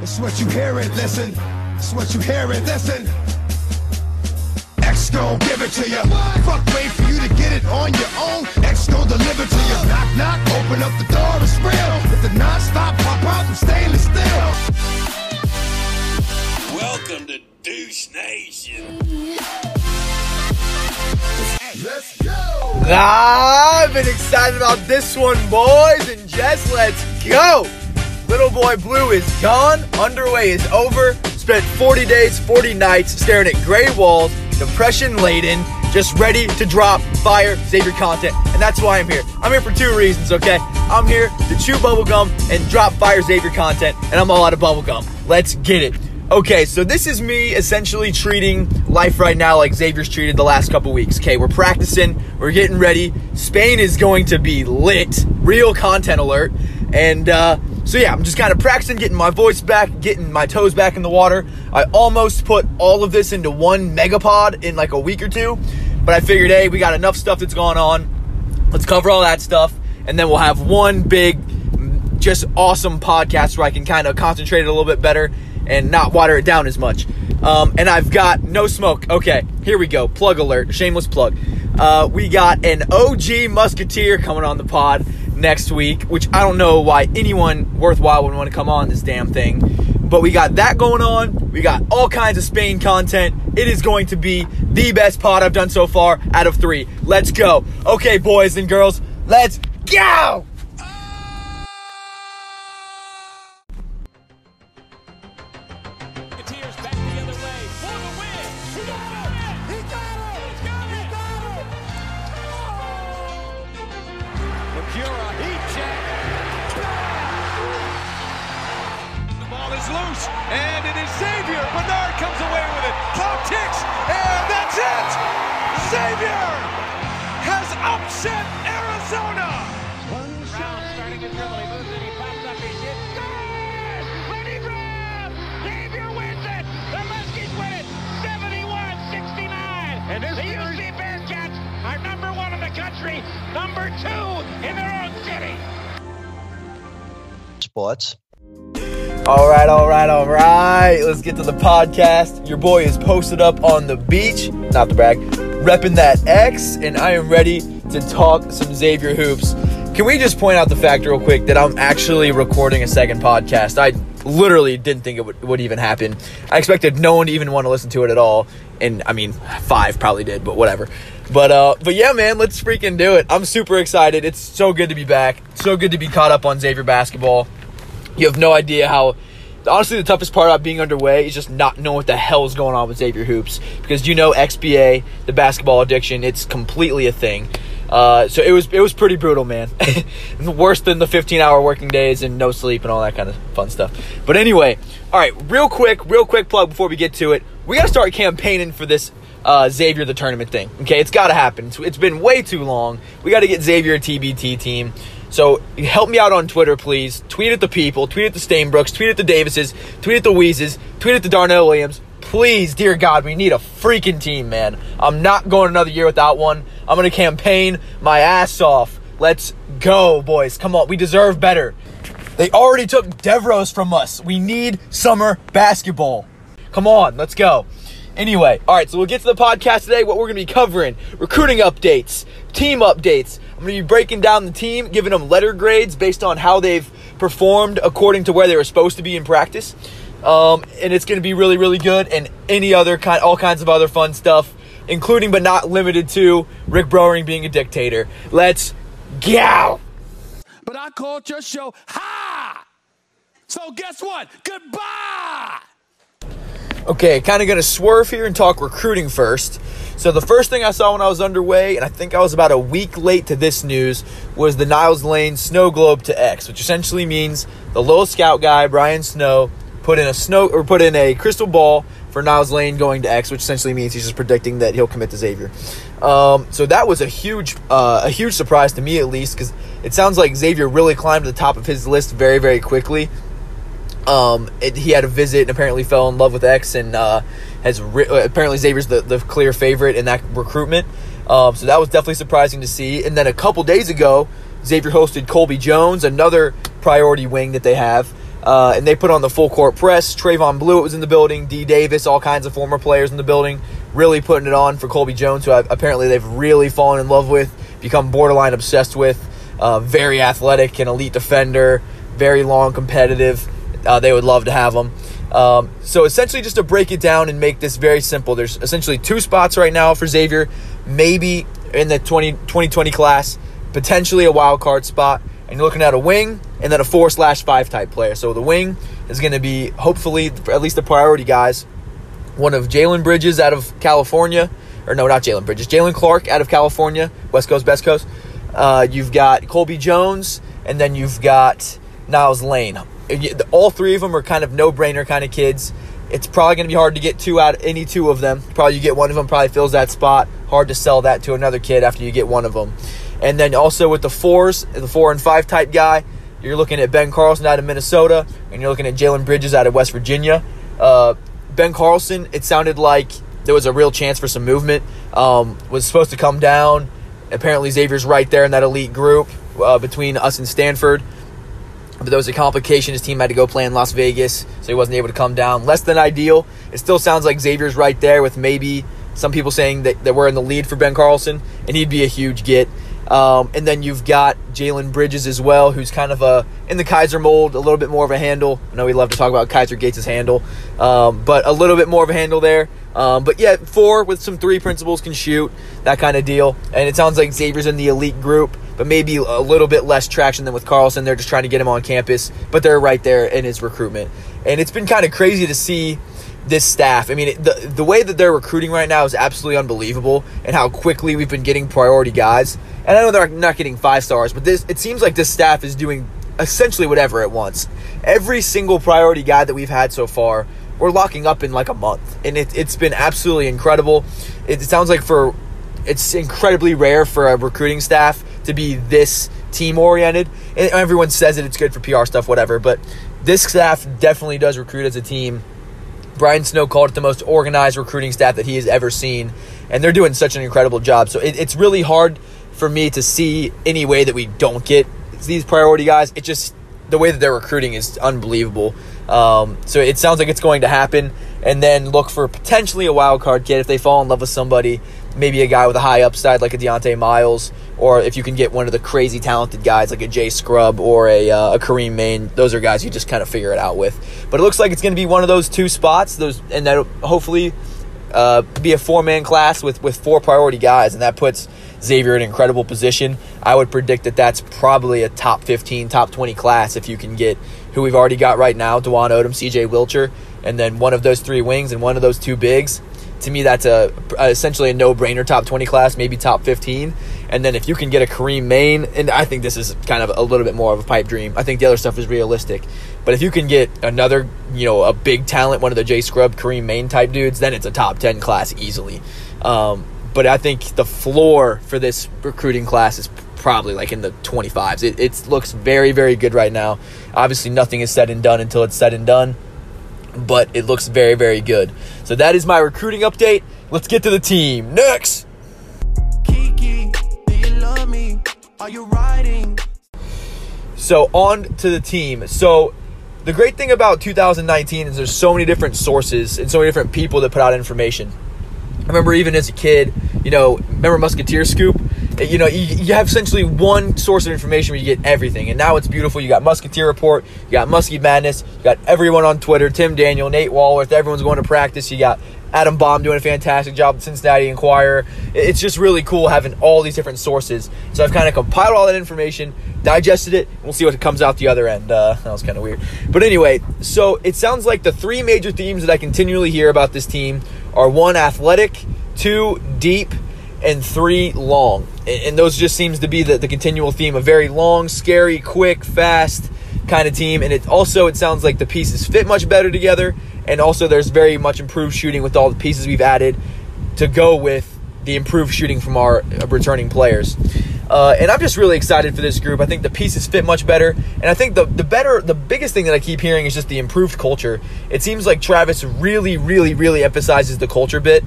It's what you hear it, listen. It's what you hear it, listen. X gon' give it to you. Fuck, wait for you to get it on your own. X gon' deliver to you. Knock, knock, open up the door, it's real. With the non-stop pop out from stainless steel. Welcome to Deuce Nation. Let's go. I've been excited about this one, boys, and just let's go. Little Boy Blue is gone. Underway is over. Spent 40 days, 40 nights staring at gray walls, depression laden, just ready to drop fire Xavier content. And that's why I'm here. I'm here for two reasons, okay? I'm here to chew bubblegum and drop fire Xavier content, and I'm all out of bubblegum. Let's get it. Okay, so this is me essentially treating life right now like Xavier's treated the last couple weeks. Okay, we're practicing, we're getting ready. Spain is going to be lit, real content alert. And uh, so, yeah, I'm just kind of practicing, getting my voice back, getting my toes back in the water. I almost put all of this into one megapod in like a week or two, but I figured, hey, we got enough stuff that's going on. Let's cover all that stuff, and then we'll have one big, just awesome podcast where I can kind of concentrate it a little bit better and not water it down as much. Um, and I've got no smoke. Okay, here we go. Plug alert. Shameless plug. Uh, we got an OG Musketeer coming on the pod next week, which I don't know why anyone worthwhile would want to come on this damn thing. But we got that going on. We got all kinds of Spain content. It is going to be the best pod I've done so far out of three. Let's go. Okay, boys and girls, let's go. Number two in their own city. sports. All right, all right, all right. Let's get to the podcast. Your boy is posted up on the beach, not the brag, repping that X, and I am ready to talk some Xavier hoops. Can we just point out the fact real quick that I'm actually recording a second podcast? I literally didn't think it would, would even happen. I expected no one to even want to listen to it at all, and I mean, five probably did, but whatever. But uh, but yeah, man, let's freaking do it. I'm super excited. It's so good to be back. So good to be caught up on Xavier basketball. You have no idea how. Honestly, the toughest part about being underway is just not knowing what the hell is going on with Xavier Hoops because you know XBA, the basketball addiction, it's completely a thing. Uh, so it was it was pretty brutal, man. Worse than the 15 hour working days and no sleep and all that kind of fun stuff. But anyway, all right, real quick, real quick plug before we get to it. We got to start campaigning for this uh, Xavier the tournament thing. Okay, it's got to happen. It's, it's been way too long. We got to get Xavier a TBT team. So help me out on Twitter, please. Tweet at the people, tweet at the Stainbrooks, tweet at the Davises, tweet at the Weezes, tweet at the Darnell Williams. Please, dear God, we need a freaking team, man. I'm not going another year without one. I'm going to campaign my ass off. Let's go, boys. Come on, we deserve better. They already took Devros from us. We need summer basketball. Come on, let's go. Anyway, all right, so we'll get to the podcast today. What we're going to be covering recruiting updates, team updates. I'm going to be breaking down the team, giving them letter grades based on how they've performed according to where they were supposed to be in practice. Um, and it's going to be really, really good. And any other kind, all kinds of other fun stuff, including but not limited to Rick Browning being a dictator. Let's go. But I called your show ha. So guess what? Goodbye. Okay, kind of going to swerve here and talk recruiting first. So, the first thing I saw when I was underway, and I think I was about a week late to this news, was the Niles Lane Snow Globe to X, which essentially means the little scout guy, Brian Snow, put in a snow or put in a crystal ball for Niles Lane going to X, which essentially means he's just predicting that he'll commit to Xavier. Um, so that was a huge, uh, a huge surprise to me at least, because it sounds like Xavier really climbed to the top of his list very, very quickly. Um, it, he had a visit and apparently fell in love with X and uh, has uh, apparently Xavier's the, the clear favorite in that recruitment. Um, so that was definitely surprising to see. And then a couple days ago, Xavier hosted Colby Jones, another priority wing that they have. Uh, and they put on the full court press. Trevon Bluiett was in the building. D. Davis, all kinds of former players in the building, really putting it on for Colby Jones, who I, apparently they've really fallen in love with, become borderline obsessed with. Uh, very athletic, and elite defender, very long, competitive. Uh, they would love to have him. Um, so essentially, just to break it down and make this very simple, there's essentially two spots right now for Xavier, maybe in the 20, 2020 class, potentially a wild card spot and you're looking at a wing and then a four slash five type player. So the wing is going to be hopefully at least the priority guys. One of Jalen Bridges out of California, or no, not Jalen Bridges, Jalen Clark out of California, West Coast, Best Coast. Uh, you've got Colby Jones, and then you've got Niles Lane. All three of them are kind of no brainer kind of kids. It's probably going to be hard to get two out any two of them. Probably you get one of them, probably fills that spot. Hard to sell that to another kid after you get one of them. And then also with the fours, the four and five type guy, you're looking at Ben Carlson out of Minnesota, and you're looking at Jalen Bridges out of West Virginia. Uh, ben Carlson, it sounded like there was a real chance for some movement. Um, was supposed to come down. Apparently, Xavier's right there in that elite group uh, between us and Stanford. But there was a complication. His team had to go play in Las Vegas, so he wasn't able to come down. Less than ideal. It still sounds like Xavier's right there with maybe some people saying that, that we're in the lead for Ben Carlson, and he'd be a huge get. Um, and then you've got Jalen Bridges as well, who's kind of a in the Kaiser mold, a little bit more of a handle. I know we love to talk about Kaiser Gates' handle, um, but a little bit more of a handle there. Um, but yeah, four with some three principles can shoot that kind of deal. And it sounds like Xavier's in the elite group, but maybe a little bit less traction than with Carlson. They're just trying to get him on campus, but they're right there in his recruitment. And it's been kind of crazy to see this staff. I mean, the the way that they're recruiting right now is absolutely unbelievable, and how quickly we've been getting priority guys. And I know they're not getting five stars, but this it seems like this staff is doing essentially whatever it wants. Every single priority guy that we've had so far, we're locking up in like a month, and it, it's been absolutely incredible. It sounds like for it's incredibly rare for a recruiting staff to be this team oriented. And everyone says that it's good for PR stuff, whatever, but this staff definitely does recruit as a team Brian Snow called it the most organized recruiting staff that he has ever seen, and they're doing such an incredible job. So it, it's really hard for me to see any way that we don't get these priority guys. It just the way that they're recruiting is unbelievable. Um, so it sounds like it's going to happen, and then look for potentially a wild card kid if they fall in love with somebody, maybe a guy with a high upside like a Dieonte Miles, or if you can get one of the crazy talented guys like a Jay Scrubb or a, uh, a Kareem Maine. Those are guys you just kind of figure it out with. But it looks like it's going to be one of those two spots. Those and that hopefully uh, be a four man class with with four priority guys, and that puts Xavier in an incredible position. I would predict that that's probably a top 15, top 20 class if you can get who we've already got right now Dwon Odom, CJ Wilcher, and then one of those three wings and one of those two bigs. To me, that's a, a essentially a no brainer top 20 class, maybe top 15. And then if you can get a Kareem Maine, and I think this is kind of a little bit more of a pipe dream. I think the other stuff is realistic. But if you can get another, you know, a big talent, one of the Jay Scrubb, Kareem Maine type dudes, then it's a top 10 class easily. Um, but I think the floor for this recruiting class is probably like in the 25s. It, it looks very, very good right now. Obviously, nothing is said and done until it's said and done, but it looks very, very good. So that is my recruiting update. Let's get to the team. Next! Kiki, do you love me? Are you riding? So, on to the team. So, the great thing about 2019 is there's so many different sources and so many different people that put out information. I remember even as a kid, you know, remember Musketeer Scoop? You know, you, you have essentially one source of information where you get everything. And now it's beautiful. You got Musketeer Report, you got Muskie Madness, you got everyone on Twitter, Tim Daniel, Nate Walworth, everyone's going to practice. You got Adam Baum doing a fantastic job at Cincinnati Enquirer. It's just really cool having all these different sources. So I've kind of compiled all that information, digested it, and we'll see what comes out the other end. Uh, that was kind of weird. But anyway, so it sounds like the three major themes that I continually hear about this team are one, athletic, two, deep, and three, long. And those just seems to be the, the continual theme a very long, scary, quick, fast kind of team. And it also, it sounds like the pieces fit much better together and also, there's very much improved shooting with all the pieces we've added to go with the improved shooting from our returning players. Uh, and I'm just really excited for this group. I think the pieces fit much better, and I think the the better, the biggest thing that I keep hearing is just the improved culture. It seems like Travis really, really, really emphasizes the culture bit,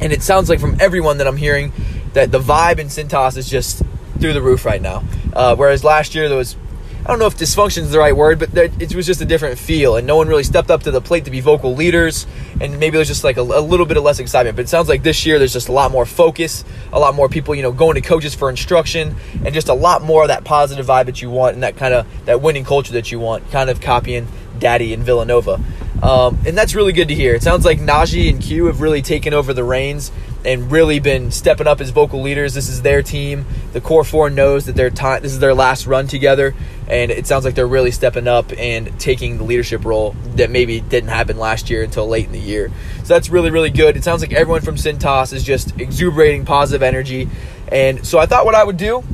and it sounds like from everyone that I'm hearing that the vibe in Cintas is just through the roof right now. Uh, whereas last year there was I don't know if dysfunction is the right word, but there, it was just a different feel, and no one really stepped up to the plate to be vocal leaders, and maybe there's just like a, a little bit of less excitement. But it sounds like this year there's just a lot more focus, a lot more people, you know, going to coaches for instruction, and just a lot more of that positive vibe that you want, and that kind of that winning culture that you want, kind of copying Daddy and Villanova. Um, and that's really good to hear. It sounds like Naji and Q have really taken over the reins and really been stepping up as vocal leaders. This is their team. The core four knows that their time. This is their last run together, and it sounds like they're really stepping up and taking the leadership role that maybe didn't happen last year until late in the year. So that's really really good. It sounds like everyone from Cintas is just exuberating positive energy, and so I thought what I would do.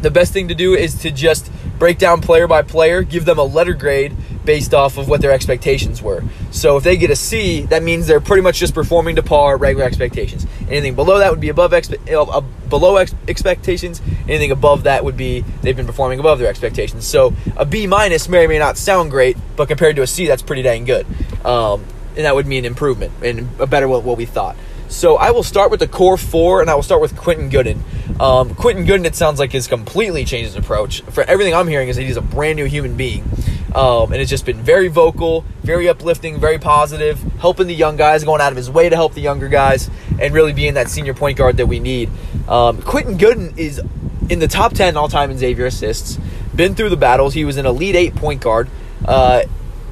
The best thing to do is to just break down player by player, give them a letter grade based off of what their expectations were. So if they get a C, that means they're pretty much just performing to par regular expectations. Anything below that would be above expe- uh, below ex- expectations. Anything above that would be they've been performing above their expectations. So a B minus may or may not sound great, but compared to a C, that's pretty dang good. Um, and that would mean improvement and a better what, what we thought. So I will start with the core four, and I will start with Quentin Goodin. Um, Quentin Goodin, it sounds like, has completely changed his approach. For everything I'm hearing is that he's a brand new human being. Um, and it's just been very vocal, very uplifting, very positive, helping the young guys, going out of his way to help the younger guys, and really being that senior point guard that we need. Um, Quentin Goodin is in the top 10 all time in Xavier assists, been through the battles. He was an Elite Eight point guard. Uh,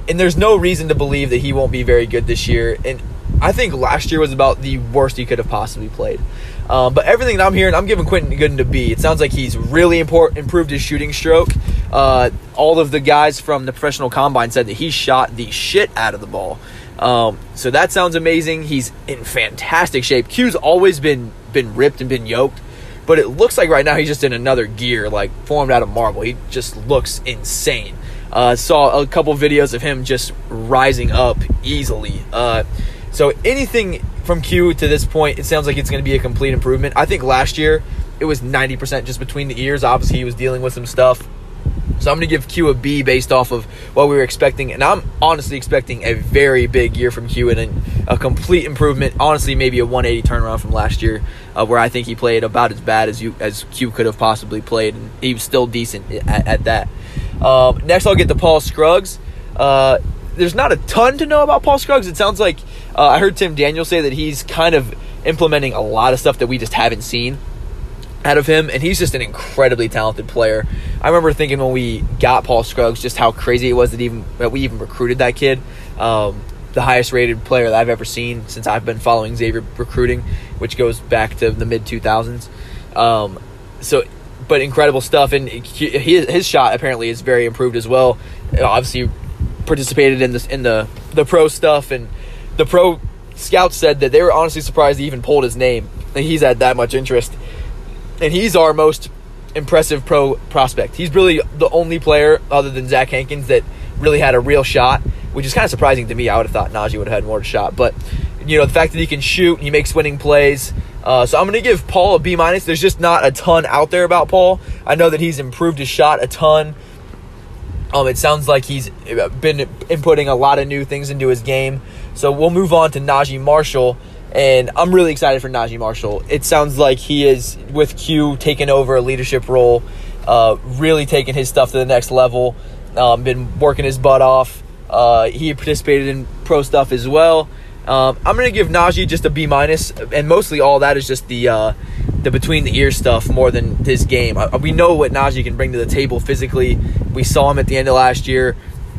and there's no reason to believe that he won't be very good this year. And I think last year was about the worst he could have possibly played. Um, but everything that I'm hearing, I'm giving Quentin Goodin to B. It sounds like he's really import, improved his shooting stroke. Uh, all of the guys from the professional combine said that he shot the shit out of the ball. Um, so that sounds amazing. He's in fantastic shape. Q's always been been ripped and been yoked, but it looks like right now he's just in another gear, like formed out of marble. He just looks insane. Uh, saw a couple videos of him just rising up easily. Uh, so anything from Q to this point, it sounds like it's going to be a complete improvement. I think last year it was 90% just between the ears. Obviously, he was dealing with some stuff. So I'm going to give Q a B based off of what we were expecting. And I'm honestly expecting a very big year from Q and a complete improvement. Honestly, maybe a 180 turnaround from last year, uh, where I think he played about as bad as you as Q could have possibly played. And he was still decent at, at that. Um, next, I'll get to Paul Scruggs. Uh, there's not a ton to know about Paul Scruggs. It sounds like uh, I heard Tim Daniel say that he's kind of implementing a lot of stuff that we just haven't seen out of him, and he's just an incredibly talented player. I remember thinking when we got Paul Scruggs just how crazy it was that even that we even recruited that kid. Um, the highest rated player that I've ever seen since I've been following Xavier recruiting, which goes back to the mid 2000s. Um, so, but incredible stuff, and he, his shot apparently is very improved as well. Obviously, participated in this in the the pro stuff, and the pro scouts said that they were honestly surprised he even pulled his name. That he's had that much interest, and he's our most impressive pro prospect. He's really the only player other than Zach Hankins that really had a real shot, which is kind of surprising to me. I would have thought Naji would have had more to shot, but you know the fact that he can shoot, he makes winning plays. Uh, so I'm going to give Paul a B minus. There's just not a ton out there about Paul. I know that he's improved his shot a ton. Um, it sounds like he's been inputting a lot of new things into his game. So we'll move on to Naji Marshall. And I'm really excited for Naji Marshall. It sounds like he is, with Q, taking over a leadership role, uh, really taking his stuff to the next level, um, been working his butt off. Uh, he participated in pro stuff as well. Um, I'm to give Naji just a B minus, and mostly all that is just the uh, the between the ear stuff more than his game. Uh, we know what Naji can bring to the table physically. We saw him at the end of last year,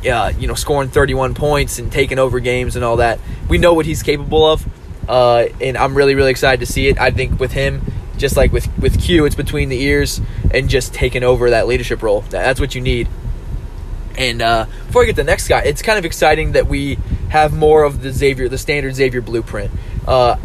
uh, you know, scoring 31 points and taking over games and all that. We know what he's capable of, uh, and I'm really, really excited to see it. I think with him, just like with with Q, it's between the ears and just taking over that leadership role. That's what you need. And uh, before I get to the next guy, it's kind of exciting that we have more of the Xavier, the standard Xavier blueprint. Uh,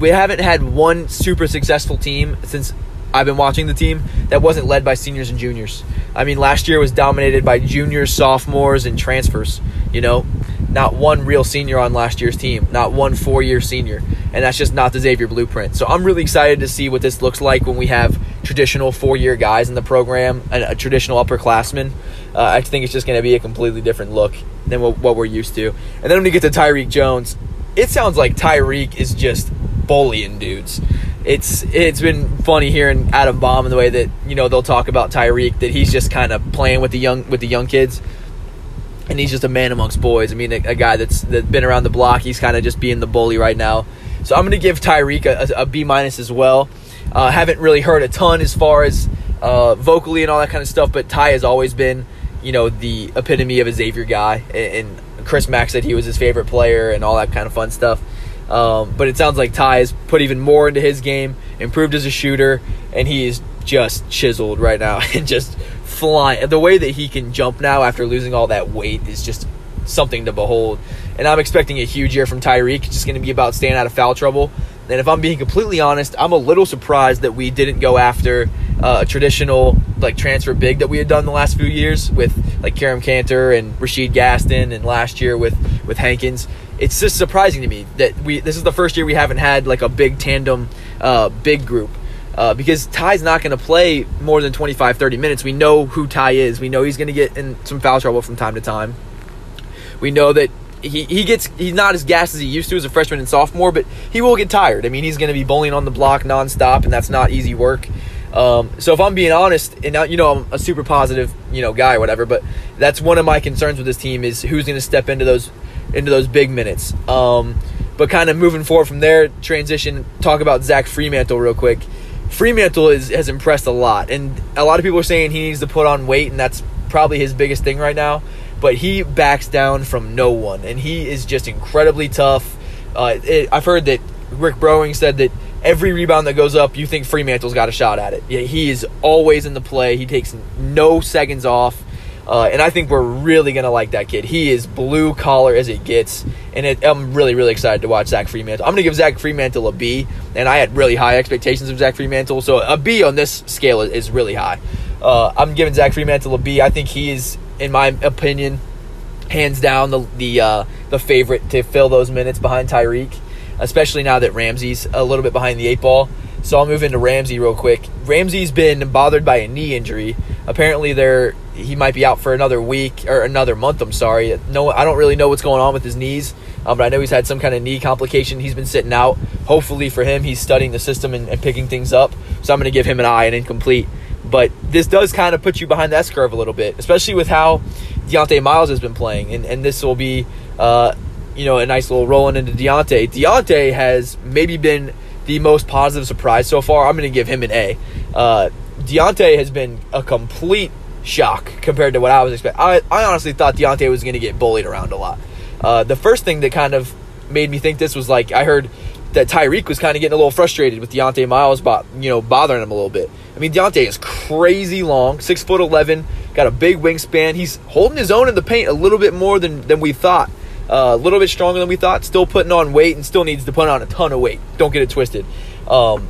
we haven't had one super successful team since I've been watching the team that wasn't led by seniors and juniors. I mean, last year was dominated by juniors, sophomores, and transfers. You know, not one real senior on last year's team, not one four year senior. And that's just not the Xavier blueprint. So I'm really excited to see what this looks like when we have traditional four year guys in the program and a traditional upperclassman. Uh, I think it's just going to be a completely different look than what, what we're used to. And then when we get to Tyrique Jones, it sounds like Tyrique is just bullying dudes. It's it's been funny hearing Adam Baum and the way that you know they'll talk about Tyrique that he's just kind of playing with the young with the young kids, and he's just a man amongst boys. I mean, a, a guy that's that's been around the block. He's kind of just being the bully right now. So I'm going to give Tyrique a, a, a B minus as well. Uh, haven't really heard a ton as far as uh, vocally and all that kind of stuff, but Ty has always been, you know, the epitome of a Xavier guy. And, and Chris Mack said he was his favorite player and all that kind of fun stuff. Um, but it sounds like Ty has put even more into his game, improved as a shooter, and he is just chiseled right now and just flying. The way that he can jump now after losing all that weight is just something to behold. And I'm expecting a huge year from Tyrique. It's just going to be about staying out of foul trouble. And if I'm being completely honest, I'm a little surprised that we didn't go after uh, a traditional like transfer big that we had done the last few years with like Kerem Kanter and Rashid Gaston, and last year with with Hankins. It's just surprising to me that we this is the first year we haven't had like a big tandem, uh, big group. Uh, because Ty's not going to play more than 25, 30 minutes. We know who Ty is. We know he's going to get in some foul trouble from time to time. We know that he, he gets he's not as gassed as he used to as a freshman and sophomore, but he will get tired. I mean, he's going to be bowling on the block nonstop, and that's not easy work. Um, so if I'm being honest, and now, you know I'm a super positive you know guy or whatever, but that's one of my concerns with this team is who's going to step into those into those big minutes. Um, but kind of moving forward from there, transition. Talk about Zach Freemantle real quick. Freemantle is, has impressed a lot, and a lot of people are saying he needs to put on weight, and that's probably his biggest thing right now but he backs down from no one, and he is just incredibly tough. Uh, it, I've heard that Rick Browning said that every rebound that goes up, you think Freemantle's got a shot at it. Yeah, he is always in the play. He takes no seconds off. Uh, and I think we're really to like that kid. He is blue collar as it gets. And it, I'm really, really excited to watch Zach Freemantle. I'm to give Zach Freemantle a B. And I had really high expectations of Zach Freemantle. So a B on this scale is, is really high. Uh, I'm giving Zach Freemantle a B. I think he is in my opinion, hands down the the uh, the favorite to fill those minutes behind Tyrique, especially now that Ramsey's a little bit behind the eight ball. So I'll move into Ramsey real quick. Ramsey's been bothered by a knee injury. Apparently, there he might be out for another week or another month. I'm sorry. No, I don't really know what's going on with his knees, um, but I know he's had some kind of knee complication. He's been sitting out. Hopefully for him, he's studying the system and, and picking things up. So I'm going to give him an eye, and incomplete. But this does kind of put you behind the S curve a little bit, especially with how Dieonte Miles has been playing. And, and this will be, uh, you know, a nice little rolling into Dieonte. Dieonte has maybe been the most positive surprise so far. I'm going to give him an A. Uh, Dieonte has been a complete shock compared to what I was expecting. I, I honestly thought Dieonte was going to get bullied around a lot. Uh, the first thing that kind of made me think this was like I heard that Tyrique was kind of getting a little frustrated with Dieonte Miles, bo- you know, bothering him a little bit. I mean, Dieonte is crazy long, six foot eleven, got a big wingspan. He's holding his own in the paint a little bit more than than we thought. Uh, a little bit stronger than we thought. Still putting on weight and still needs to put on a ton of weight. Don't get it twisted. Um,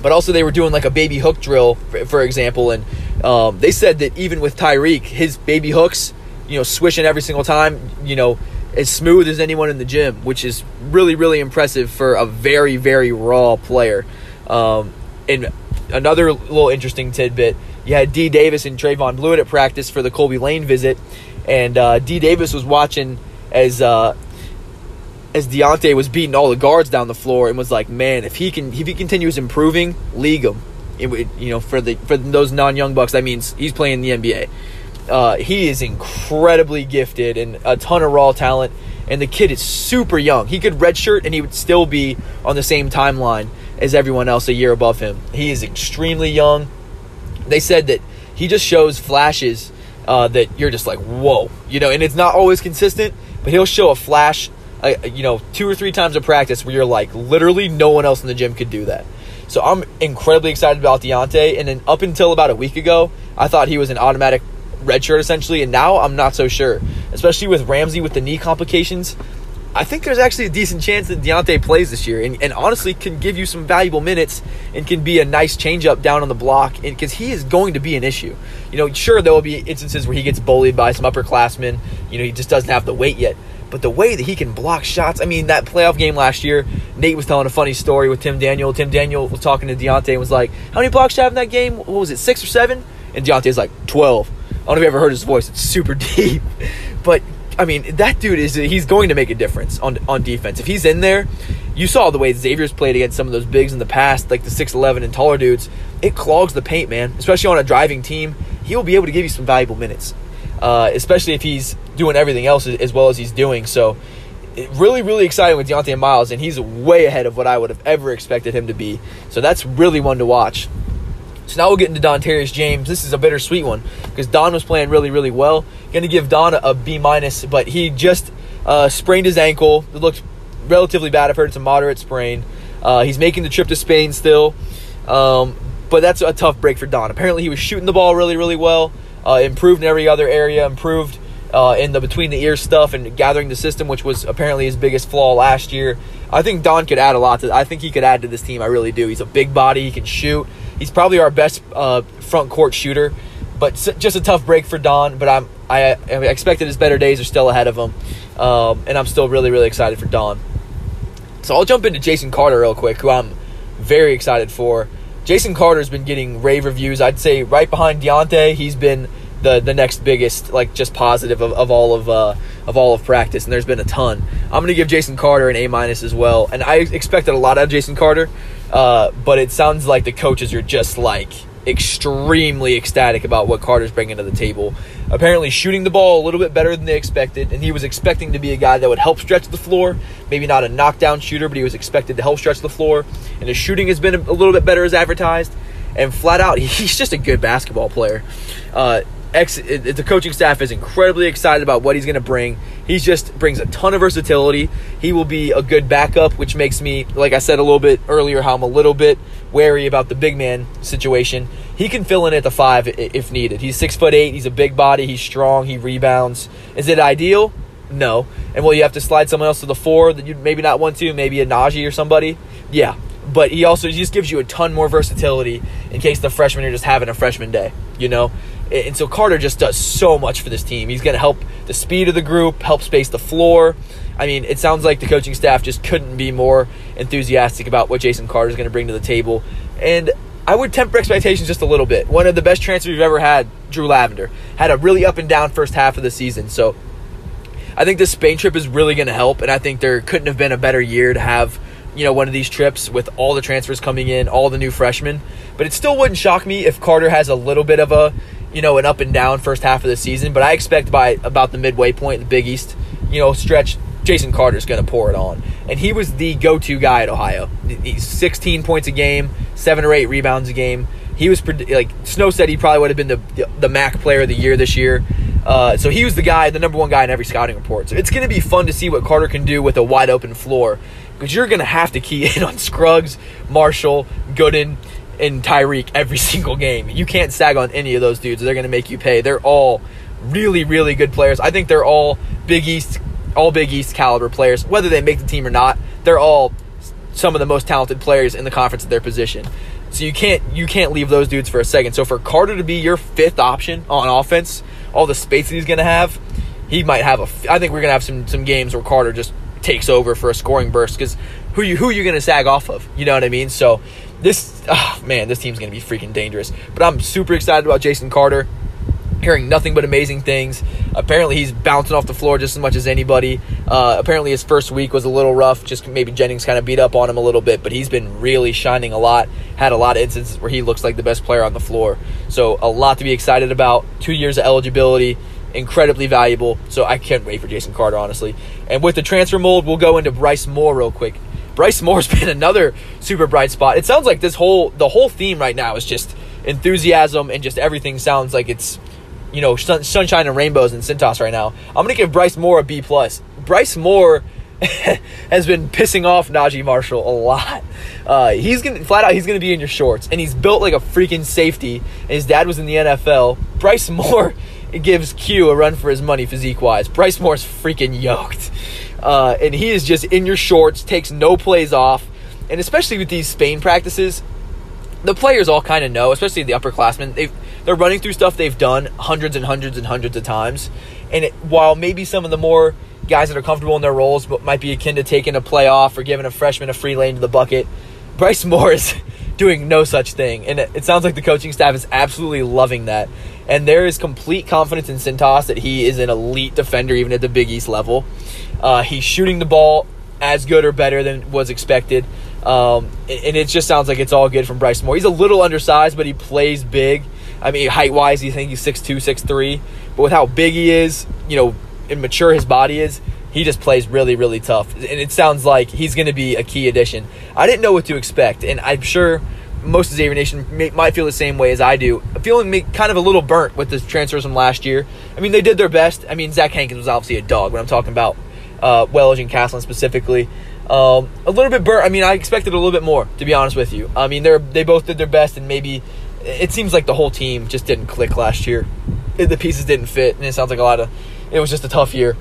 but also, they were doing like a baby hook drill, for, for example, and um, they said that even with Tyrique, his baby hooks, you know, swishing every single time, you know, as smooth as anyone in the gym, which is really, really impressive for a very, very raw player. Um, and another little interesting tidbit you had D Davis and Trevon Bluiett at practice for the Colby Lane visit, and uh, D Davis was watching as uh, as Dieonte was beating all the guards down the floor and was like, "Man, if he can if he continues improving, league him." It, you know, for the for those non young bucks, that means he's playing the NBA. Uh, he is incredibly gifted and a ton of raw talent, and the kid is super young. He could redshirt and he would still be on the same timeline as everyone else a year above him. He is extremely young. They said that he just shows flashes uh, that you're just like, whoa, you know, and it's not always consistent, but he'll show a flash, uh, you know, two or three times a practice where you're like, literally, no one else in the gym could do that. So I'm incredibly excited about Dieonte. And then up until about a week ago, I thought he was an automatic redshirt essentially, and now I'm not so sure, especially with Ramsey with the knee complications. I think there's actually a decent chance that Dieonte plays this year and, and honestly can give you some valuable minutes and can be a nice changeup down on the block because he is going to be an issue. You know, sure, there will be instances where he gets bullied by some upperclassmen. You know, he just doesn't have the weight yet. But the way that he can block shots, I mean, that playoff game last year, Nate was telling a funny story with Tim Daniel. Tim Daniel was talking to Dieonte and was like, How many blocks do you have in that game? What was it, six or seven? And Dieonte's like, 12. I don't know if you ever heard his voice. It's super deep. But I mean, that dude is he's going to make a difference on on defense. If he's in there, you saw the way Xavier's played against some of those bigs in the past, like the 6'11 and taller dudes. It clogs the paint, man. Especially on a driving team, he will be able to give you some valuable minutes, uh, especially if he's doing everything else as well as he's doing. So, really, really exciting with Dieonte Miles, and he's way ahead of what I would have ever expected him to be. So that's really one to watch. So now we'll get into Dontarius James. This is a bittersweet one because Don was playing really, really well. Going to give Don a, a B minus, but he just uh, sprained his ankle. It looked relatively bad. I've heard it's a moderate sprain. Uh, he's making the trip to Spain still, um, but that's a tough break for Don. Apparently, he was shooting the ball really, really well. Uh, improved in every other area. Improved uh, in the between the ears stuff and gathering the system, which was apparently his biggest flaw last year. I think Don could add a lot to. I think he could add to this team. I really do. He's a big body. He can shoot. He's probably our best uh, front court shooter, but just a tough break for Don. But I'm I, I expected his better days are still ahead of him, um, and I'm still really really excited for Don. So I'll jump into Jason Carter real quick, who I'm very excited for. Jason Carter's been getting rave reviews. I'd say right behind Dieonte, he's been the the next biggest, like just positive of, of all of uh, of all of practice, and there's been a ton. I'm gonna give Jason Carter an A minus as well, and I expected a lot out of Jason Carter, uh, but it sounds like the coaches are just like extremely ecstatic about what Carter's bringing to the table. Apparently, shooting the ball a little bit better than they expected, and he was expecting to be a guy that would help stretch the floor. Maybe not a knockdown shooter, but he was expected to help stretch the floor. And his shooting has been a little bit better as advertised. And flat out, he's just a good basketball player. Uh, ex, the coaching staff is incredibly excited about what he's going to bring. He just brings a ton of versatility. He will be a good backup, which makes me, like I said a little bit earlier, how I'm a little bit wary about the big man situation. He can fill in at the five if needed. He's six foot eight. He's a big body. He's strong. He rebounds. Is it ideal? No. And will you have to slide someone else to the four that you maybe not want to? Maybe a Naji or somebody? Yeah. But he also he just gives you a ton more versatility in case the freshmen are just having a freshman day, you know? And so Carter just does so much for this team. He's going to help the speed of the group, help space the floor. I mean, it sounds like the coaching staff just couldn't be more enthusiastic about what Jason Carter is going to bring to the table. And I would temper expectations just a little bit. One of the best transfers we've ever had, Drew Lavender, had a really up and down first half of the season. So I think this Spain trip is really going to help, and I think there couldn't have been a better year to have, you know, one of these trips with all the transfers coming in, all the new freshmen. But it still wouldn't shock me if Carter has a little bit of a, you know, an up and down first half of the season. But I expect by about the midway point, the Big East, you know, stretch, Jason Carter's going to pour it on, and he was the go-to guy at Ohio. He's 16 points a game, seven or eight rebounds a game. He was like Snow said he probably would have been the the MAC player of the year this year. Uh, so he was the guy, the number one guy in every scouting report. So it's going to be fun to see what Carter can do with a wide open floor because you're going to have to key in on Scruggs, Marshall, Goodin, and Tyrique every single game. You can't sag on any of those dudes. They're going to make you pay. They're all really, really good players. I think they're all Big East, all Big East caliber players. Whether they make the team or not, they're all some of the most talented players in the conference at their position. So you can't you can't leave those dudes for a second. So for Carter to be your fifth option on offense, all the space that he's going to have, he might have a. I think we're going to have some some games where Carter just takes over for a scoring burst because who you who you going to sag off of? You know what I mean? So this oh, man, this team's to be freaking dangerous. But I'm super excited about Jason Carter hearing nothing but amazing things. Apparently, he's bouncing off the floor just as much as anybody. Uh, apparently, his first week was a little rough. Just maybe Jennings kind of beat up on him a little bit, but he's been really shining a lot. Had a lot of instances where he looks like the best player on the floor. So, a lot to be excited about. Two years of eligibility. Incredibly valuable. So, I can't wait for Jason Carter, honestly. And with the transfer mold, we'll go into Bryce Moore real quick. Bryce Moore's been another super bright spot. It sounds like this whole the whole theme right now is just enthusiasm and just everything sounds like it's you know sun, sunshine and rainbows and Cintas right now. I'm gonna give Bryce Moore a B plus. Bryce Moore has been pissing off Naji Marshall a lot. Uh, he's gonna flat out he's gonna be in your shorts, and he's built like a freaking safety. And his dad was in the NFL. Bryce Moore gives Q a run for his money physique wise. Bryce Moore's freaking yoked, uh, and he is just in your shorts, takes no plays off, and especially with these Spain practices, the players all kind of know, especially the upperclassmen. They they're running through stuff they've done hundreds and hundreds and hundreds of times, and it, while maybe some of the more guys that are comfortable in their roles but might be akin to taking a play off or giving a freshman a free lane to the bucket, Bryce Moore is doing no such thing, and it, it sounds like the coaching staff is absolutely loving that. And there is complete confidence in Cintas that he is an elite defender, even at the Big East level. Uh, he's shooting the ball as good or better than was expected. Um, and it just sounds like it's all good from Bryce Moore. He's a little undersized, but he plays big. I mean, height wise, you think he's 6'2, 6'3. But with how big he is, you know, and mature his body is, he just plays really, really tough. And it sounds like he's going to be a key addition. I didn't know what to expect, and I'm sure most of Xavier Nation may, might feel the same way as I do. Feeling me kind of a little burnt with the transfers from last year. I mean, they did their best. I mean, Zach Hankins was obviously a dog when I'm talking about uh, and Castlin specifically. Um, a little bit burnt. I mean, I expected a little bit more, to be honest with you. I mean, they're they both did their best, and maybe it seems like the whole team just didn't click last year. The pieces didn't fit, and it sounds like a lot of. It was just a tough year.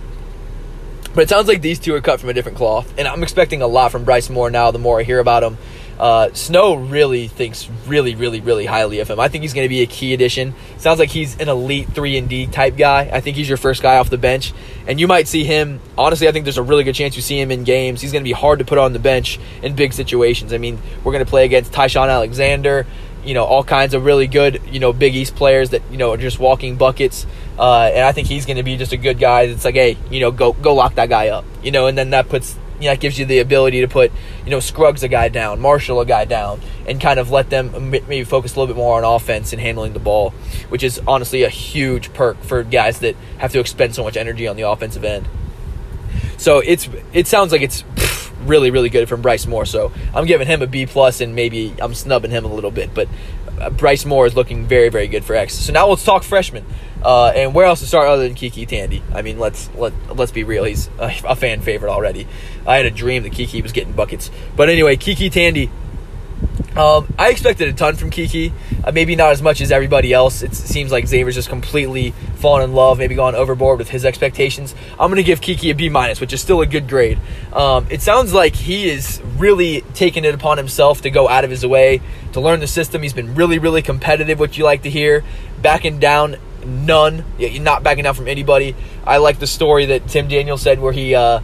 But it sounds like these two are cut from a different cloth, and I'm expecting a lot from Bryce Moore now. The more I hear about him, uh, Snow really thinks really, really, really highly of him. I think he's going to be a key addition. Sounds like he's an elite three and D type guy. I think he's your first guy off the bench, and you might see him. Honestly, I think there's a really good chance you see him in games. He's going to be hard to put on the bench in big situations. I mean, we're going to play against Ty-Shon Alexander you know all kinds of really good you know Big East players that you know are just walking buckets. Uh, and I think he's going to be just a good guy. That's like, hey, you know, go go lock that guy up, you know, and then that puts you know, that gives you the ability to put, you know, Scruggs a guy down, Marshall a guy down, and kind of let them maybe focus a little bit more on offense and handling the ball, which is honestly a huge perk for guys that have to expend so much energy on the offensive end. So it's it sounds like it's really really good from Bryce Moore. So I'm giving him a B plus, and maybe I'm snubbing him a little bit, but uh, Bryce Moore is looking very very good for X. So now let's talk freshman. Uh, and where else to start other than Kiki Tandy? I mean, let's let let's be real. He's a, a, fan favorite already. I had a dream that Kiki was getting buckets, but anyway, Kiki Tandy. Um, I expected a ton from Kiki. Uh, maybe not as much as everybody else. It seems like Xavier's just completely fallen in love, maybe gone overboard with his expectations. I'm going to give Kiki a B minus, which is still a good grade. Um, it sounds like he is really taking it upon himself to go out of his way to learn the system. He's been really, really competitive, which you like to hear. Backing down none. You're not backing down from anybody. I like the story that Tim Daniel said where he, uh,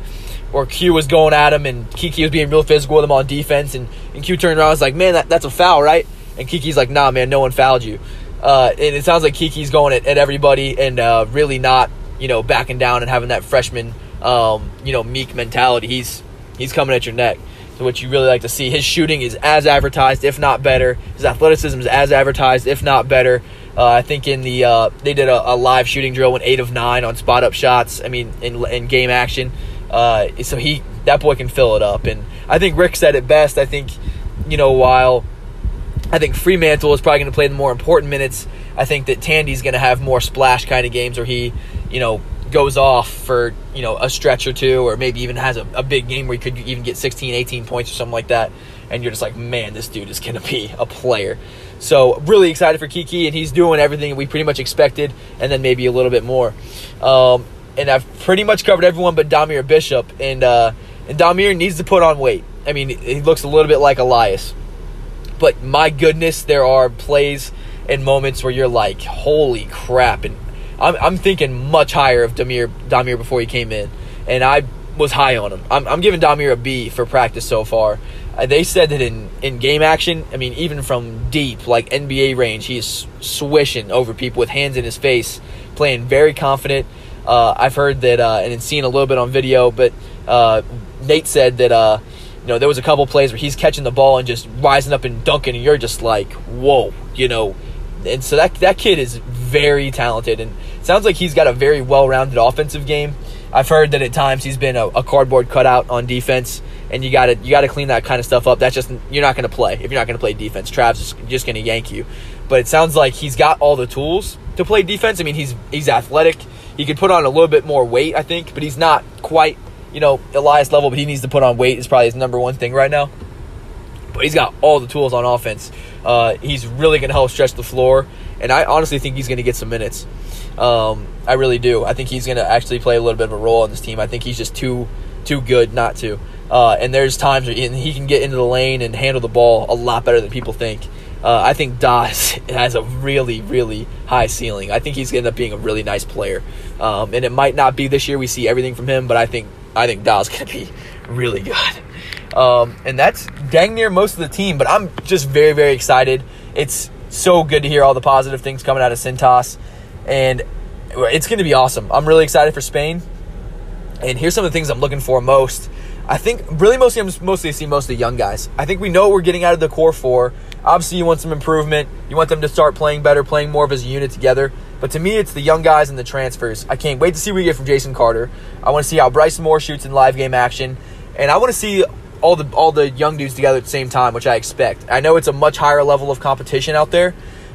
where Q was going at him and Kiki was being real physical with him on defense, and, and Q turned around and was like, "Man, that, that's a foul, right?" And Kiki's like, "Nah, man, no one fouled you." Uh, and it sounds like Kiki's going at, at everybody and uh, really not, you know, backing down and having that freshman, um, you know, meek mentality. He's he's coming at your neck. So what you really like to see. His shooting is as advertised, if not better. His athleticism is as advertised, if not better. Uh, I think in the uh, they did a, a, live shooting drill, went eight of nine on spot up shots. I mean, in, in game action. Uh, so he that boy can fill it up, and I think Rick said it best. I think you know while I think Freemantle is probably going to play the more important minutes. I think that Tandy's going to have more splash kind of games where he, you know, goes off for you know a stretch or two, or maybe even has a, a big game where he could even get 16, 18 points or something like that. And you're just like, man, this dude is going to be a player. So really excited for Kiki, and he's doing everything we pretty much expected, and then maybe a little bit more. Um, and I've pretty much covered everyone but Dahmir Bishop, and uh, and Dahmir needs to put on weight. I mean, he looks a little bit like Elias, but my goodness, there are plays and moments where you're like, holy crap! And I'm, I'm thinking much higher of Damir, Dahmir before he came in, and I was high on him. I'm, I'm giving Dahmir a B for practice so far. Uh, they said that in, in game action, I mean, even from deep, like NBA range, he's swishing over people with hands in his face, playing very confident. Uh, I've heard that, uh, and seen a little bit on video, but uh, Nate said that, uh, you know, there was a couple plays where he's catching the ball and just rising up and dunking, and you're just like, whoa, you know. And so that, that kid is very talented, and sounds like he's got a very well rounded offensive game. I've heard that at times he's been a, a cardboard cutout on defense and you got to you got to clean that kind of stuff up. That's just you're not going to play if you're not going to play defense. Trav's just, just going to yank you. But it sounds like he's got all the tools to play defense. I mean, he's he's athletic. He could put on a little bit more weight, I think, but he's not quite you know Elias level. But he needs to put on weight. Is probably his number one thing right now. But he's got all the tools on offense. Uh, he's really going to help stretch the floor, and I honestly think he's going to get some minutes. Um, I really do. I think he's going to actually play a little bit of a role on this team. I think he's just too too good not to. Uh, and there's times where he can get into the lane and handle the ball a lot better than people think. Uh, I think Das has a really, really high ceiling. I think he's going to end up being a really nice player. Um, and it might not be this year we see everything from him, but I think I think Das going to be really good. Um, and that's dang near most of the team, but I'm just very, very excited. It's so good to hear all the positive things coming out of Cintas, and it's going to be awesome. I'm really excited for Spain. And here's some of the things I'm looking for most I think really mostly I'm mostly see most of the young guys. I think we know what we're getting out of the core four. Obviously, you want some improvement. You want them to start playing better, playing more of as a unit together. But to me, it's the young guys and the transfers. I can't wait to see what we get from Jason Carter. I want to see how Bryce Moore shoots in live game action, and I want to see all the all the young dudes together at the same time, which I expect. I know it's a much higher level of competition out there,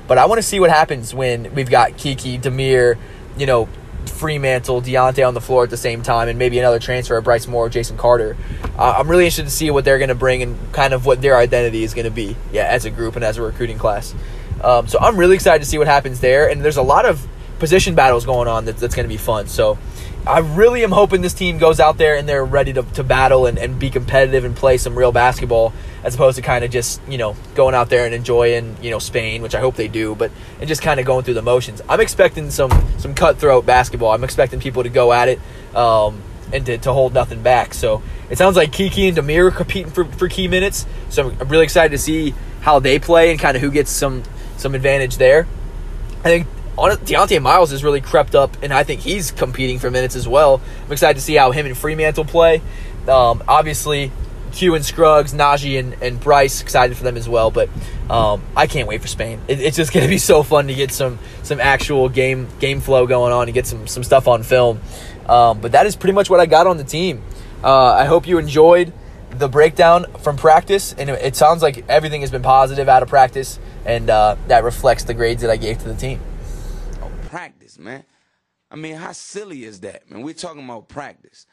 but I want to see what happens when we've got Kiki, Dahmir, you know, Freemantle, Dieonte on the floor at the same time, and maybe another transfer of Bryce Moore, Jason Carter. Uh, I'm really interested to see what they're going to bring and kind of what their identity is going to be, yeah, as a group and as a recruiting class. Um, so I'm really excited to see what happens there, and there's a lot of position battles going on that, that's going to be fun. So I really am hoping this team goes out there and they're ready to, to battle and, and be competitive and play some real basketball as opposed to kind of just, you know, going out there and enjoying, you know, Spain, which I hope they do, but and just kind of going through the motions. I'm expecting some some cutthroat basketball. I'm expecting people to go at it um, and to, to hold nothing back. So it sounds like KyKy and Dahmir are competing for, for key minutes. So I'm really excited to see how they play and kind of who gets some some advantage there. I think Dieonte Miles has really crept up, and I think he's competing for minutes as well. I'm excited to see how him and Freemantle play. Um, obviously, Q and Scruggs, Naji and, and Bryce, excited for them as well. But um, I can't wait for Spain. It, it's just going to be so fun to get some some actual game game flow going on and get some some stuff on film. Um, but that is pretty much what I got on the team. Uh, I hope you enjoyed the breakdown from practice, and it, sounds like everything has been positive out of practice, and uh, that reflects the grades that I gave to the team Oh, practice, man. I mean, how silly is that, man? We're talking about practice.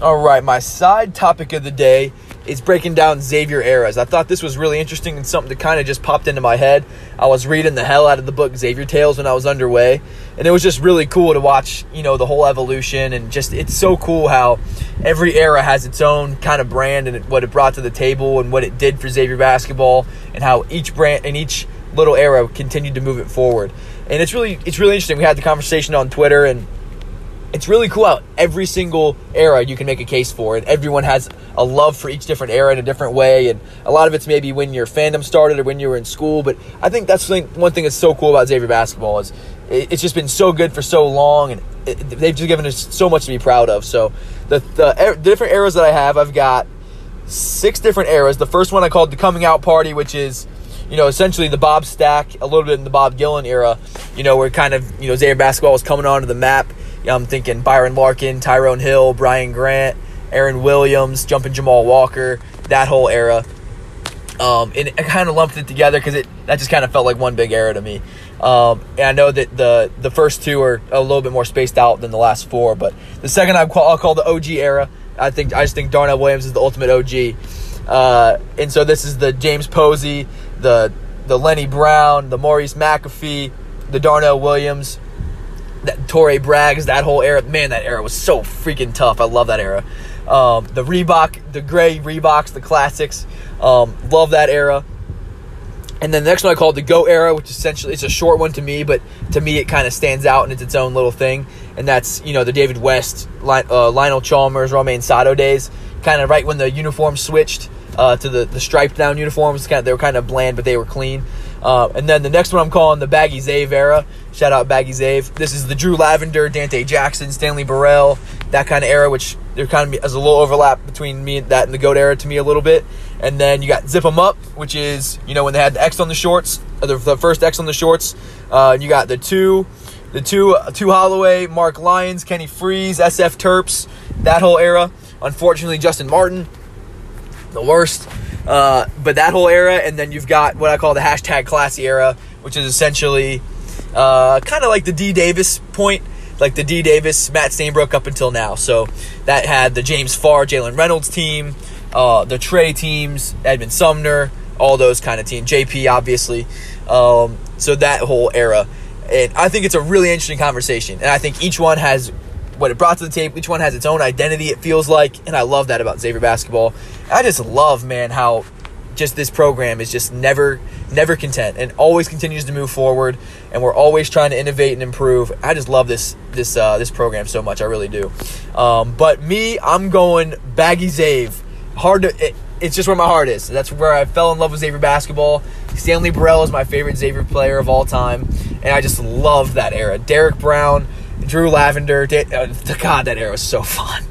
All right, my side topic of the day is breaking down Xavier eras. I thought this was really interesting and something that kind of just popped into my head. I was reading the hell out of the book Xavier Tales when I was underway, and it was just really cool to watch, you know, the whole evolution and just it's so cool how every era has its own kind of brand and what it brought to the table and what it did for Xavier basketball and how each brand and each little era continued to move it forward and it's really it's really interesting. We had the conversation on Twitter, and it's really cool how every single era you can make a case for, and everyone has a love for each different era in a different way. And a lot of it's maybe when your fandom started or when you were in school. But I think that's one thing that's so cool about Xavier basketball is it's just been so good for so long, and they've just given us so much to be proud of. So the, the, the different eras that I have, I've got six different eras. The first one I called the coming out party, which is you know, essentially the Bob Staak, a little bit in the Bob Gillen era, you know, where kind of, you know, Xavier basketball was coming onto the map. I'm thinking Byron Larkin, Tyrone Hill, Brian Grant, Aaron Williams, jumping Jamal Walker, that whole era. Um, and I kind of lumped it together because it that just kind of felt like one big era to me. Um, and I know that the the first two are a little bit more spaced out than the last four, but the second I call, I'll call the OG era. I think I just think Darnell Williams is the ultimate OG. Uh, and so this is the James Posey, the the Lenny Brown, the Maurice McAfee, the Darnell Williams, that Torraye Braggs, that whole era. Man, that era was so freaking tough. I love that era. Um, the Reebok, the gray Reeboks, the classics. Um, love that era. And then the next one I call the Go era, which essentially it's a short one to me, but to me it kind of stands out and it's its own little thing. And that's you know the David West, uh, Lionel Chalmers, Romain Sato days, kind of right when the uniform switched uh, to the, the striped down uniforms. Kind of, they were kind of bland, but they were clean. Uh, and then the next one I'm calling the Baggy Zave era. Shout out Baggy Zave. This is the Drew Lavender, Dante Jackson, Stanley Burrell, that kind of era, which there kind of has a little overlap between me and that and the GOAT era to me a little bit. And then you got Zip 'em Up, which is, you know, when they had the X on the shorts, the, the first X on the shorts. Uh, you got the two, the two, Tu Holloway, Mark Lyons, Kenny Frease, SF Terps, that whole era. Unfortunately, Justin Martin the worst. Uh, but that whole era, and then you've got what I call the hashtag classy era, which is essentially uh, kind of like the Dee Davis point, like the Dee Davis, Matt Stainbrook up until now. So that had the James Farr, Jalen Reynolds team, uh, the Trey teams, Edmond Sumner, all those kind of teams, JP obviously. Um, so that whole era. And I think it's a really interesting conversation. And I think each one has what it brought to the table. Each one has its own identity, it feels like. And I love that about Xavier basketball. I just love, man, how just this program is just never, never content and always continues to move forward. And we're always trying to innovate and improve. I just love this this uh, this program so much. I really do. Um, but me, I'm going baggy Zave. Hard to. It, it's just where my heart is. That's where I fell in love with Xavier basketball. Stanley Burrell is my favorite Xavier player of all time, and I just love that era. Derrick Brown, Drew Lavender. Uh, God, that era was so fun.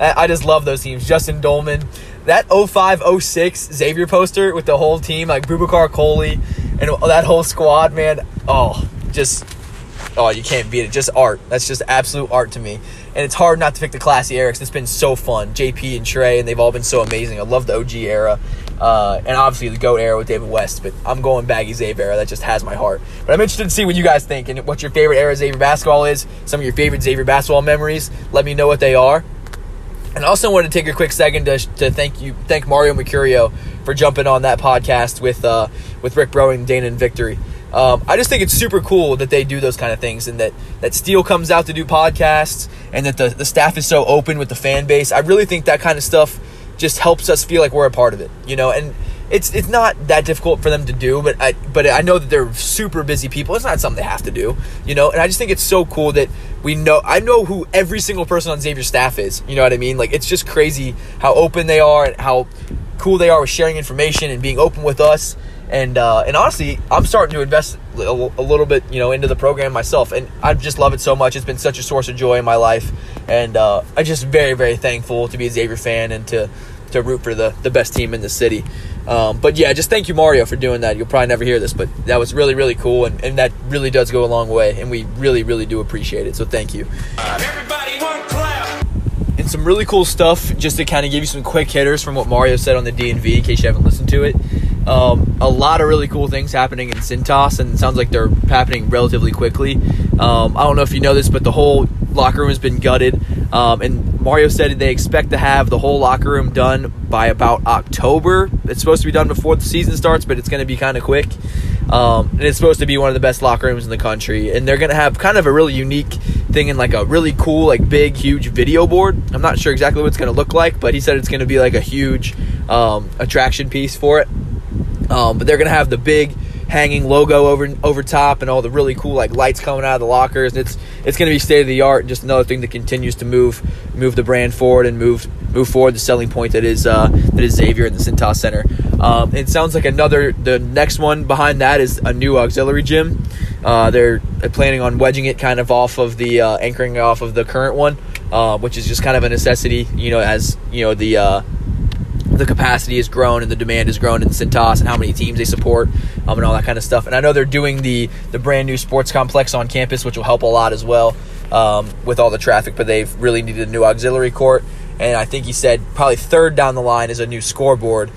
I I just love those teams. Justin Doellman, that 05 06 Xavier poster with the whole team, like Bubakar Coley and that whole squad, man. Oh, just oh, you can't beat it. Just art. That's just absolute art to me. And it's hard not to pick the classy Erics. It's been so fun. JP and Trey, and they've all been so amazing. I love the OG era. Uh, and obviously the GOAT era with David West, but I'm going Baggy era. That just has my heart. But I'm interested to see what you guys think and what your favorite era of Xavier basketball is. Some of your favorite Xavier basketball memories. Let me know what they are. And I also wanted to take a quick second to, to thank you, thank Mario Mercurio for jumping on that podcast with uh, with Rick Browning, Dana, and Victory. Um, I just think it's super cool that they do those kind of things and that that Steele comes out to do podcasts and that the, the staff is so open with the fan base. I really think that kind of stuff just helps us feel like we're a part of it, you know. And it's it's not that difficult for them to do, but I but I know that they're super busy people. It's not something they have to do, you know. And I just think it's so cool that we know. I know who every single person on Xavier staff is. You know what I mean? Like it's just crazy how open they are and how cool they are with sharing information and being open with us. And uh, and honestly, I'm starting to invest a, a little bit, you know, into the program myself, and I just love it so much. It's been such a source of joy in my life, and uh, I'm just very very thankful to be a Xavier fan and to to root for the the best team in the city. Um, but yeah, just thank you, Mario, for doing that. You'll probably never hear this, but that was really, really cool, and, and that really does go a long way, and we really, really do appreciate it. So thank you. Everybody one clap. And some really cool stuff, just to kind of give you some quick hitters from what Mario said on the DNV, in case you haven't listened to it. Um, a lot of really cool things happening in Cintas, and it sounds like they're happening relatively quickly. Um, I don't know if you know this, but the whole locker room has been gutted. Um, and Mario said they expect to have the whole locker room done by about October. It's supposed to be done before the season starts, but it's going to be kind of quick. Um, and it's supposed to be one of the best locker rooms in the country. And they're going to have kind of a really unique thing in like a really cool, like big, huge video board. I'm not sure exactly what it's going to look like, but he said it's going to be like a huge um, attraction piece for it. Um, but they're gonna have the big hanging logo over over top and all the really cool like lights coming out of the lockers. And it's it's gonna be state of the art and just another thing that continues to move move the brand forward and move move forward the selling point that is uh, that is Xavier in the Cintas Center. Um, it sounds like another the next one behind that is a new auxiliary gym. Uh, they're planning on wedging it kind of off of the uh, anchoring off of the current one, uh, which is just kind of a necessity. You know, as you know the uh, the capacity has grown and the demand has grown in Cintas and how many teams they support um, and all that kind of stuff. And I know they're doing the the brand new sports complex on campus, which will help a lot as well um, with all the traffic. But they've really needed a new auxiliary court, and I think he said probably third down the line is a new scoreboard.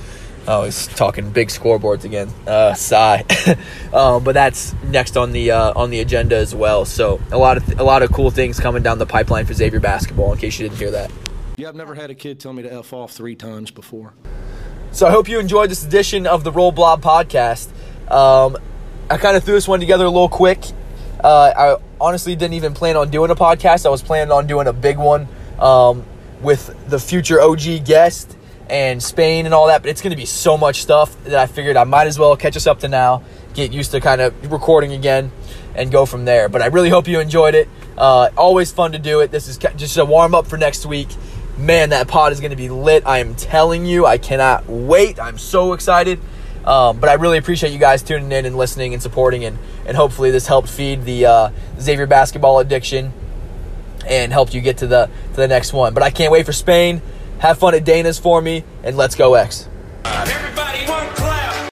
Oh, he's talking big scoreboards again. Uh, sigh. um, but that's next on the uh, on the agenda as well. So a lot of th- a lot of cool things coming down the pipeline for Xavier basketball. In case you didn't hear that. Yeah, I've never had a kid tell me to F off three times before. So I hope you enjoyed this edition of the Roll Blob podcast. Um, I kind of threw this one together a little quick. Uh, I honestly didn't even plan on doing a podcast. I was planning on doing a big one um, with the future OG guest and Spain and all that. But it's going to be so much stuff that I figured I might as well catch us up to now, get used to kind of recording again, and go from there. But I really hope you enjoyed it. Uh, always fun to do it. This is just a warm up for next week man, that pod is going to be lit. I am telling you, I cannot wait. I'm so excited. Um, but I really appreciate you guys tuning in and listening and supporting, and, and hopefully this helped feed the uh, Xavier basketball addiction and helped you get to the to the next one. But I can't wait for Spain. Have fun at Dana's for me, and let's go X. Everybody